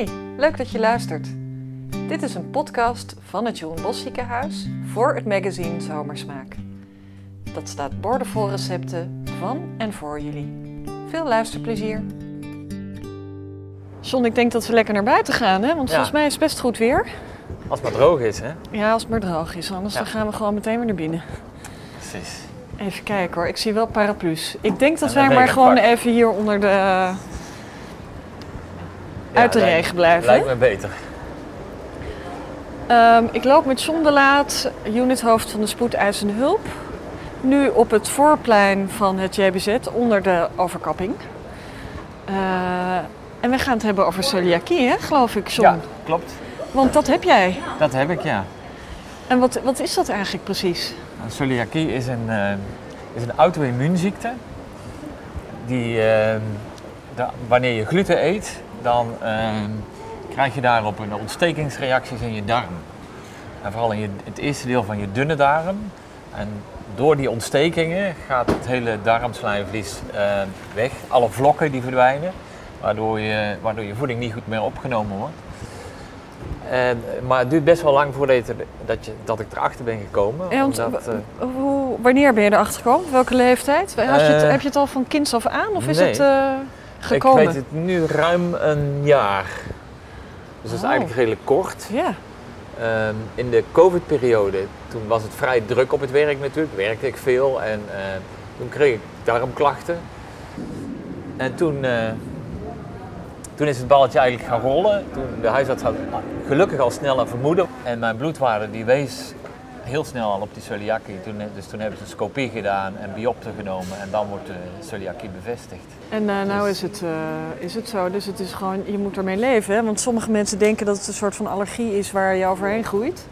Hey, leuk dat je luistert. Dit is een podcast van het Joen Bos Ziekenhuis voor het magazine Zomersmaak. Dat staat boordevol recepten van en voor jullie. Veel luisterplezier. John, ik denk dat we lekker naar buiten gaan, hè? Want Ja. volgens mij is het best goed weer. Als het maar droog is, hè? Ja, als het maar droog is, anders Ja. dan gaan we gewoon meteen weer naar binnen. Precies. Even kijken hoor, ik zie wel paraplu's. Ik denk dat wij maar gewoon even hier onder de... uit de lijkt- regen blijven. Lijkt me beter. Ehm, ik loop met John de Laat, unithoofd van de spoedeisende hulp. Nu op het voorplein van het JBZ onder de overkapping. Eh, en we gaan het hebben over celiakie, hè, geloof ik, John. Ja, klopt. Want dat heb jij. Dat heb ik, ja. En wat, wat is dat eigenlijk precies? Nou, Celiakie is een, eh, is een auto-immuunziekte. Die, eh, da- wanneer je gluten eet, dan eh, krijg je daarop een ontstekingsreacties in je darm. En vooral in je, het eerste deel van je dunne darm. En door die ontstekingen gaat het hele darmslijmvlies eh, weg. Alle vlokken die verdwijnen, waardoor je, waardoor je voeding niet goed meer opgenomen wordt. En, maar het duurt best wel lang voordat je, dat, je, dat ik erachter ben gekomen. Omdat, eh, Hoe, wanneer ben je erachter gekomen? Welke leeftijd? Had je het, Eh, heb je het al van kinds af aan of is het eh, gekomen? Ik weet het nu ruim een jaar. Dus dat is Oh. eigenlijk redelijk kort. Ja. Ehm, in de COVID-periode, toen was het vrij druk op het werk natuurlijk, werkte ik veel en eh, toen kreeg ik darmklachten. En toen, eh, toen is het balletje eigenlijk gaan rollen. Toen de huisarts had gelukkig al snel een vermoeden en mijn bloedwaarde die wees heel snel al op die celiakie. Toen, dus toen hebben ze een scopie gedaan en biopte genomen en dan wordt de celiakie bevestigd. En eh, nou Dus- is het, eh, is het zo, dus het is gewoon, je moet ermee leven. Hè? Want sommige mensen denken dat het een soort van allergie is waar je overheen groeit.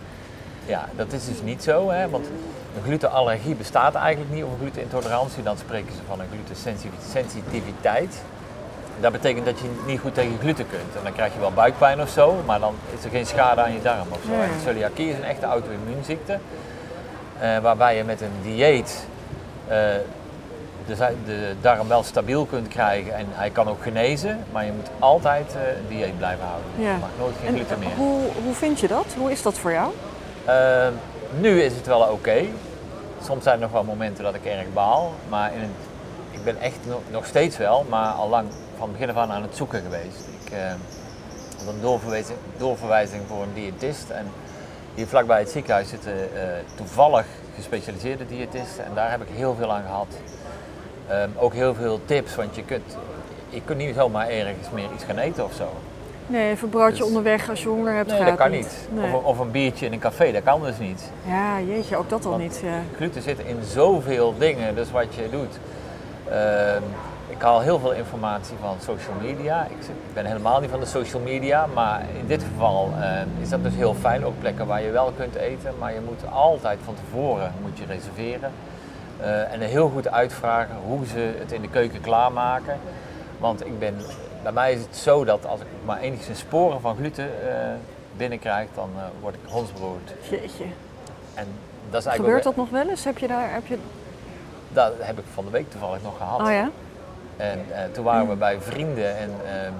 Ja, dat is dus niet zo, hè? want een glutenallergie bestaat eigenlijk niet, of een glutenintolerantie, dan spreken ze van een glutensensitiviteit. Dat betekent dat je niet goed tegen gluten kunt. En dan krijg je wel buikpijn of zo, maar dan is er geen schade aan je darm of zo. Ja. En celiakie is een echte auto-immuunziekte, eh, waarbij je met een dieet eh, de, de darm wel stabiel kunt krijgen en hij kan ook genezen, maar je moet altijd een dieet blijven houden. Ja. Je mag nooit geen En gluten meer. hoe, hoe vind je dat? Hoe is dat voor jou? Uh, nu is het wel oké. Soms zijn er nog wel momenten dat ik erg baal. Maar in het, ik ben echt nog, nog steeds wel, maar al lang van begin af aan aan het zoeken geweest. Ik eh, had een doorverwijzing, doorverwijzing voor een diëtist. En hier vlakbij het ziekenhuis zitten eh, toevallig gespecialiseerde diëtisten. En daar heb ik heel veel aan gehad. Ehm, ook heel veel tips, want je kunt, je kunt niet zomaar ergens meer iets gaan eten of zo. Nee, even een broodje Dus- onderweg als je honger hebt. Nee, dat kan niet. Nee. Of, een- of een biertje in een café, dat kan dus niet. Ja, jeetje, ook dat al Want- niet. Ja. Gluten zit in zoveel dingen, dus wat je doet. Ehm, ik haal heel veel informatie van social media. Ik, ben helemaal niet van de social media, maar in dit geval ehm, is dat dus heel fijn. Ook plekken waar je wel kunt eten, maar je moet altijd van tevoren moet je reserveren. Eh, en heel goed uitvragen hoe ze het in de keuken klaarmaken. Want ik ben, bij mij is het zo dat als ik maar enigszins sporen van gluten eh, binnenkrijg, dan eh, word ik hondsbrood. Jeetje. En dat is eigenlijk Gebeurt ook- dat nog wel eens? Heb je daar, heb je... dat heb ik van de week toevallig nog gehad. Oh ja? En eh, toen waren we bij vrienden en ehm,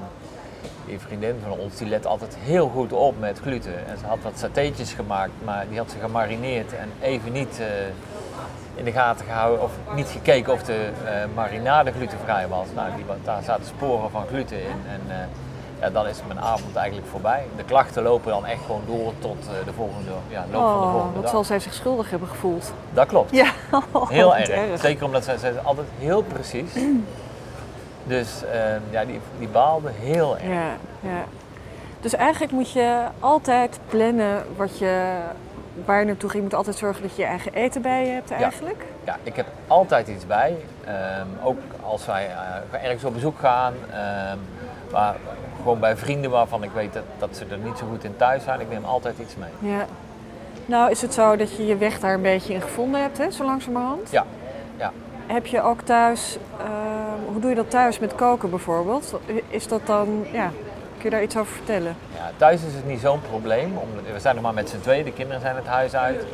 die vriendin van ons die let altijd heel goed op met gluten. En ze had wat satéetjes gemaakt, maar die had ze gemarineerd en even niet eh, in de gaten gehouden of niet gekeken of de eh, marinade glutenvrij was. Nou, die, daar zaten sporen van gluten in en ja, dan is mijn avond eigenlijk voorbij. De klachten lopen dan echt gewoon door tot de volgende, ja, loop van de Oh, volgende wat dag. zal zij zich schuldig hebben gevoeld? Dat klopt. Ja, Heel wat erg. Zeker omdat zij, zij altijd heel precies. Dus ehm, ja, die, die baalde heel erg. Ja, ja. Dus eigenlijk moet je altijd plannen wat je, waar je naartoe gaat. Je moet altijd zorgen dat je je eigen eten bij je hebt eigenlijk. Ja, ik heb altijd iets bij. Ehm, ook als wij eh, ergens op bezoek gaan. ehm, maar gewoon bij vrienden waarvan ik weet dat, dat ze er niet zo goed in thuis zijn. Ik neem altijd iets mee. Ja. Nou is het zo dat je je weg daar een beetje in gevonden hebt, hè, zo langzamerhand. Ja, ja. Heb je ook thuis, ehm, hoe doe je dat thuis met koken bijvoorbeeld? Is dat dan, ja, kun je daar iets over vertellen? Ja, thuis is het niet zo'n probleem. We zijn nog maar met z'n tweeën, de kinderen zijn het huis uit.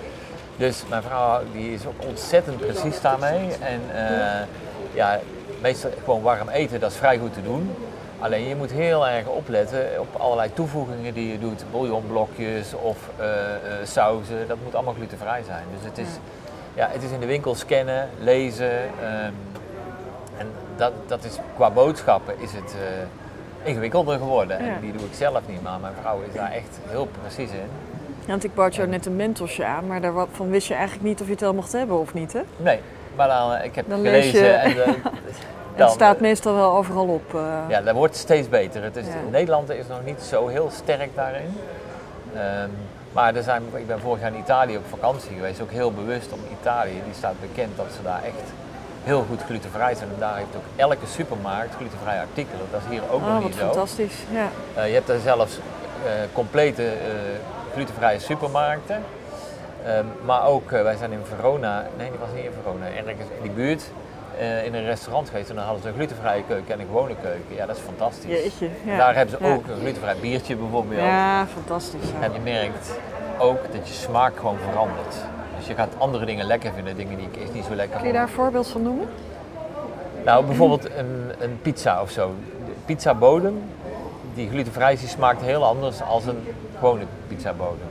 Dus mijn vrouw die is ook ontzettend precies daarmee. En eh, ja, meestal gewoon warm eten, dat is vrij goed te doen. Alleen je moet heel erg opletten op allerlei toevoegingen die je doet. Bouillonblokjes of uh, uh, sauzen, dat moet allemaal glutenvrij zijn. Dus het is, ja. Het is in de winkel scannen, lezen. Um, en dat, dat is, qua boodschappen is het uh, ingewikkelder geworden. En die doe ik zelf niet, maar mijn vrouw is daar echt heel precies in. Ja, want ik bood jou net een mentosje aan, maar daarvan wist je eigenlijk niet of je het wel mocht hebben of niet, hè? Nee, maar dan, ik heb dan gelezen je... en... het staat meestal wel overal op. Uh... Ja, dat wordt steeds beter. Het is, Nederland is nog niet zo heel sterk daarin. Um, maar er zijn, ik ben vorig jaar in Italië op vakantie geweest, ook heel bewust om Italië. Die staat bekend dat ze daar echt heel goed glutenvrij zijn. En daar heeft ook elke supermarkt glutenvrije artikelen. Dat is hier ook oh, nog niet zo. fantastisch, ja. Uh, je hebt daar zelfs uh, complete uh, glutenvrije supermarkten. Um, maar ook, wij zijn in Verona, nee die was niet in Verona, ergens in die buurt in een restaurant geweest en dan hadden ze een glutenvrije keuken en een gewone keuken. Ja, dat is fantastisch. Jeetje, ja. Daar hebben ze ook een glutenvrij biertje bijvoorbeeld. Ja, fantastisch. En je merkt ook dat je smaak gewoon verandert. Dus je gaat andere dingen lekker vinden, dingen die niet zo lekker Kun je daar een voorbeeld van noemen? Nou, bijvoorbeeld een, een pizza of zo. De pizza bodem, die glutenvrij is, die smaakt heel anders als een gewone pizza bodem.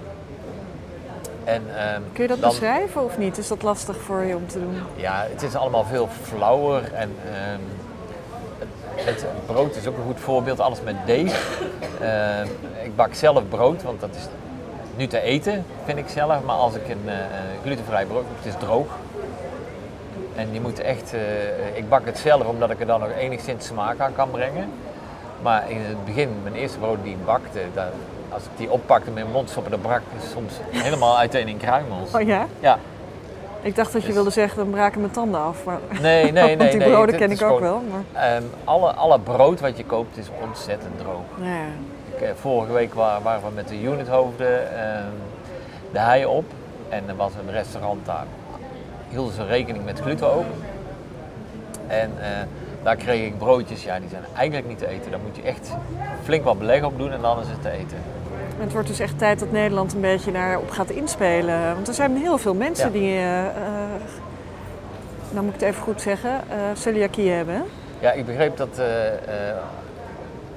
En, ehm, Kun je dat beschrijven of niet? Is dat lastig voor je om te doen? Ja, het is allemaal veel flauwer en ehm, het, brood is ook een goed voorbeeld, alles met deeg. Ehm, ik bak zelf brood, want dat is nu te eten, vind ik zelf. Maar als ik een uh, glutenvrij brood heb, het is droog. En je moet echt, uh, ik bak het zelf omdat ik er dan nog enigszins smaak aan kan brengen. Maar in het begin, mijn eerste brood die ik bakte, dat, als ik die oppakte met mijn mond stoppen, dan brak soms helemaal uiteen in kruimels. Oh ja? Ja. Ik dacht dat je dus- wilde zeggen, dan braken mijn tanden af. Maar... Nee, nee, nee. die broden ken ik ook wel. Maar... Um, alle, alle brood wat je koopt is ontzettend droog. Ja. Eh, vorige week waren, waren, we met de unithoofden ehm, de hei op. En er was een restaurant daar. Hielden ze rekening met gluten ook. En uh, daar kreeg ik broodjes, ja, die zijn eigenlijk niet te eten. Daar moet je echt flink wat beleg op doen en dan is het te eten. Het wordt dus echt tijd dat Nederland een beetje daarop gaat inspelen. Want er zijn heel veel mensen die, uh, uh, nou moet ik het even goed zeggen, uh, celiakie hebben. Ja, ik begreep dat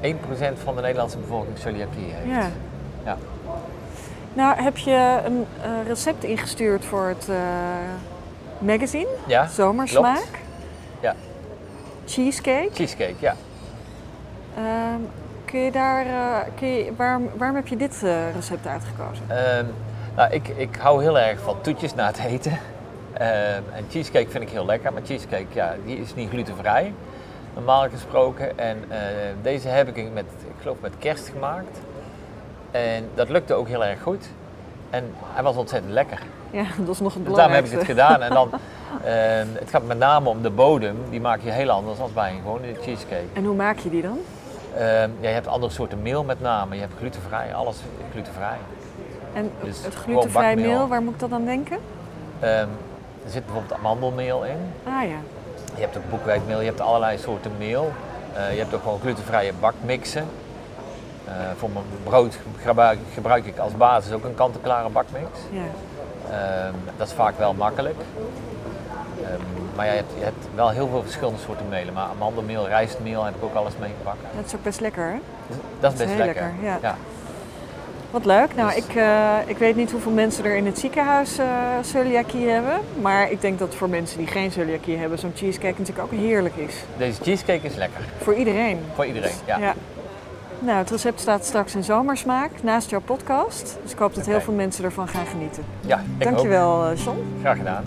1% van de Nederlandse bevolking celiakie heeft. Ja. ja. Nou, heb je een uh, recept ingestuurd voor het uh, magazine? Ja, Zomersmaak? Klopt. Ja. Cheesecake? Cheesecake, ja. Uh, kun je daar, uh, kun je, waarom, waarom heb je dit recept uitgekozen? Ehm, nou, ik, ik hou heel erg van toetjes na het eten. Ehm, en cheesecake vind ik heel lekker, maar cheesecake ja, die is niet glutenvrij normaal gesproken. En uh, deze heb ik met, ik geloof met kerst gemaakt. En dat lukte ook heel erg goed. En hij was ontzettend lekker. Ja, dat is nog het dus daarom heb ik het gedaan. En dan, het gaat met name om de bodem. Die maak je heel anders dan bij een gewone cheesecake. En hoe maak je die dan? Uh, ja, je hebt andere soorten meel met name. Je hebt glutenvrij, alles glutenvrij. En dus het glutenvrij meel, waar moet ik dat aan denken? er zit bijvoorbeeld amandelmeel in. Ah ja. Je hebt ook boekwijdmeel, je hebt allerlei soorten meel. Uh, je hebt ook gewoon glutenvrije bakmixen. Uh, voor mijn brood gebruik, gebruik, ik als basis ook een kant-en-klare bakmix. Ja. Uh, dat is vaak wel makkelijk. Maar je hebt, je hebt, wel heel veel verschillende soorten melen. Maar amandelmeel, rijstmeel heb ik ook alles meegepakt. Dat is ook best lekker, hè? Dat is best heel lekker. lekker ja. ja. Wat leuk. Nou, dus- ik, uh, ik weet niet hoeveel mensen er in het ziekenhuis uh, celiakie hebben. Maar ik denk dat voor mensen die geen celiakie hebben, zo'n cheesecake natuurlijk ook heerlijk is. Deze cheesecake is lekker. Voor iedereen. Voor iedereen, ja. ja. Nou, het recept staat straks in zomersmaak naast jouw podcast. Dus ik hoop dat okay. heel veel mensen ervan gaan genieten. Ja, ik Dankjewel, uh, John. Graag gedaan.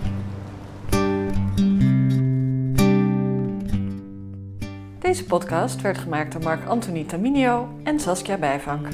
Deze podcast werd gemaakt door Mark Anthony Taminio en Saskia Bijvank.